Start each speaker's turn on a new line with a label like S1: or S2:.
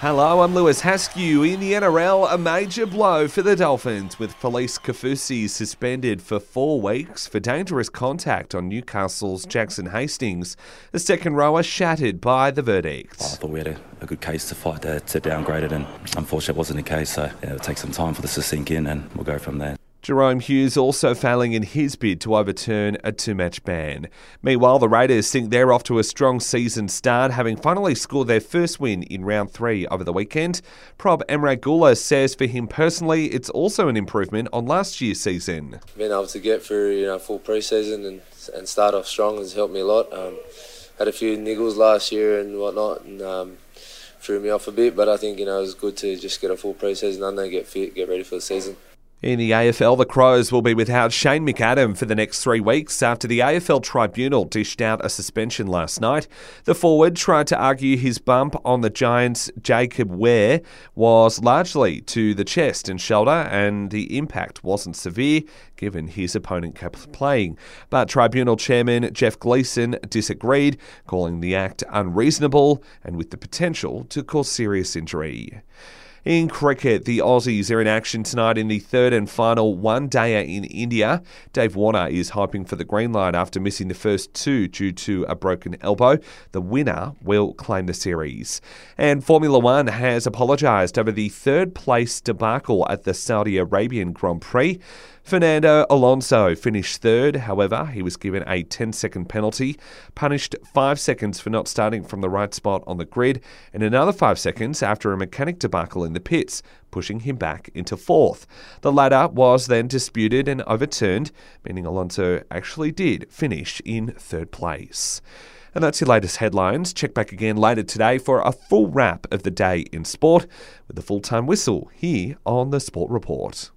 S1: Hello, I'm Lewis Haskew. In the NRL, a major blow for the Dolphins with Felise Kaufusi suspended for four weeks for dangerous contact on Newcastle's Jackson Hastings. The second rower shattered by the verdict.
S2: Oh, I thought we had a, a good case to fight to, to downgrade it, and unfortunately, it wasn't the case. So yeah, it'll take some time for this to sink in, and we'll go from there.
S1: Jahrome Hughes also failing in his bid to overturn a two match ban. Meanwhile, the Raiders think they're off to a strong season start, having finally scored their first win in round three over the weekend. Prop Emre Guler says for him personally, it's also an improvement on last year's season.
S3: Being able to get through you know, full pre season and, and start off strong has helped me a lot. Um, had a few niggles last year and whatnot, and um, threw me off a bit, but I think you know it was good to just get a full pre season under, get fit, get ready for the season.
S1: In the AFL, the Crows will be without Shane McAdam for the next three weeks after the AFL Tribunal dished out a suspension last night. The forward tried to argue his bump on the Giants' Jacob Wehr was largely to the chest and shoulder, and the impact wasn't severe given his opponent kept playing. But Tribunal Chairman Jeff Gleeson disagreed, calling the act unreasonable and with the potential to cause serious injury. In cricket, the Aussies are in action tonight in the third and final one dayer in India. Dave Warner is hoping for the green light after missing the first two due to a broken elbow. The winner will claim the series. And Formula One has apologised over the third place debacle at the Saudi Arabian Grand Prix. Fernando Alonso finished third, however, he was given a 10 second penalty, punished 5 seconds for not starting from the right spot on the grid, and another 5 seconds after a mechanic debacle in the pits, pushing him back into fourth. The latter was then disputed and overturned, meaning Alonso actually did finish in third place. And that's your latest headlines. Check back again later today for a full wrap of the day in sport with the full time whistle here on the Sport Report.